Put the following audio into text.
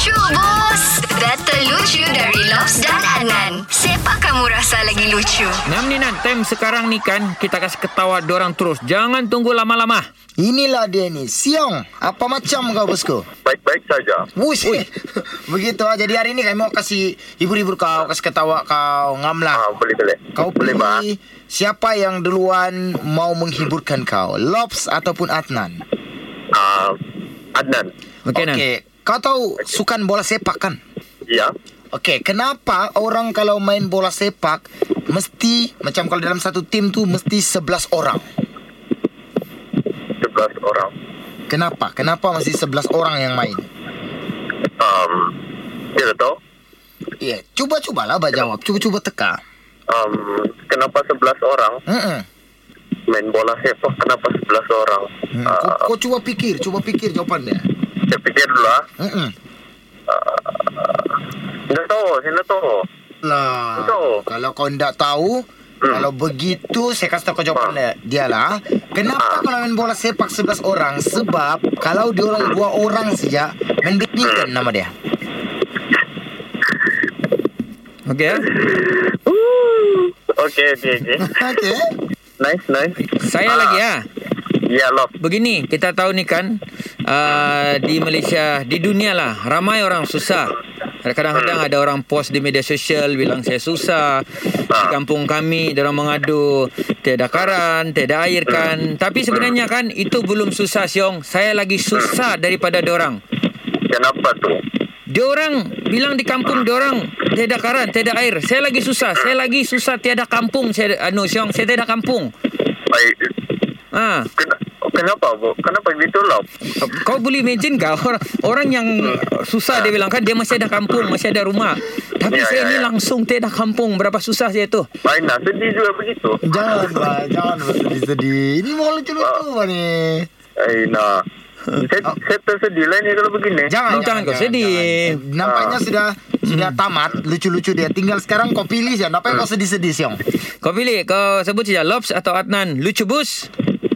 Lucu bos Data lucu dari Lobs dan Adnan Siapa kamu rasa lagi lucu? Nam ni Nan, time sekarang ni kan kita kasih ketawa dorang terus. Jangan tunggu lama-lama. Inilah dia ni. Siong. Apa macam kau bosku? Baik-baik saja. Wush. Begitu ah. Jadi hari ni kami mau kasih hibur-hibur kau, kasih ketawa kau. Ngam lah. Ah, boleh boleh. Kau boleh bah. siapa yang duluan mau menghiburkan kau? Lobs ataupun Adnan? Ah, Adnan. Okey, Nan. Kau tahu sukan bola sepak kan? Ya. Okey, kenapa orang kalau main bola sepak mesti macam kalau dalam satu tim tu mesti 11 orang? 11 orang. Kenapa? Kenapa mesti 11 orang yang main? Um, tidak tahu. Ya, yeah. cuba-cubalah abang jawab. Cuba-cuba teka. Um, kenapa 11 orang Hmm. main bola sepak? Kenapa 11 orang? Hmm. Ah, Kau, kau cuba fikir, cuba fikir jawapan dia. Pikir dulu lah. Hmm. Tidak tahu, saya tahu. Lah. Kalau kau tidak tahu, Hmm. kalau begitu saya kasih tahu kau jawapan dia. Dia lah. Kenapa Ah. kalau main bola sepak 11 orang? Sebab kalau dia orang dua orang saja main badminton nama dia. Okey ya. Okey, okey, okey. Okey. Nice, nice. Saya lagi ya. Ya, love. Begini, kita tahu ni kan uh, di Malaysia, di dunia lah ramai orang susah. Kadang-kadang ada orang post di media sosial bilang saya susah. Di kampung kami orang mengadu tiada karan, tiada air kan. Tapi sebenarnya kan itu belum susah siong. Saya lagi susah daripada orang. Kenapa tu? Diorang bilang di kampung diorang tiada karan, tiada air. Saya lagi susah. Saya lagi susah tiada kampung. Saya anu siong, saya tiada kampung. Baik. Ah, Ken- kenapa, bu? Kenapa love? kau boleh imagine kau orang, orang yang susah dia bilang kan dia masih ada kampung, masih ada rumah. Tapi Ya, saya ya, ni ya. langsung tiada kampung. Berapa susah saya tu. Baik, nah, sedih juga begitu. Jangan, Pak. Jangan sedih-sedih. Ini mau lucu-lucu, Pak ni. Eh, nah. Saya, saya tersedih lah ni kalau begini. Jangan, Jangan kau sedih. jangan. Nampaknya Ah. sudah sudah tamat lucu-lucu dia. Tinggal sekarang kau pilih saja. Nampaknya kau sedih-sedih siang. Kau pilih, kau sebut saja Lobs atau Adnan. Lucu bus.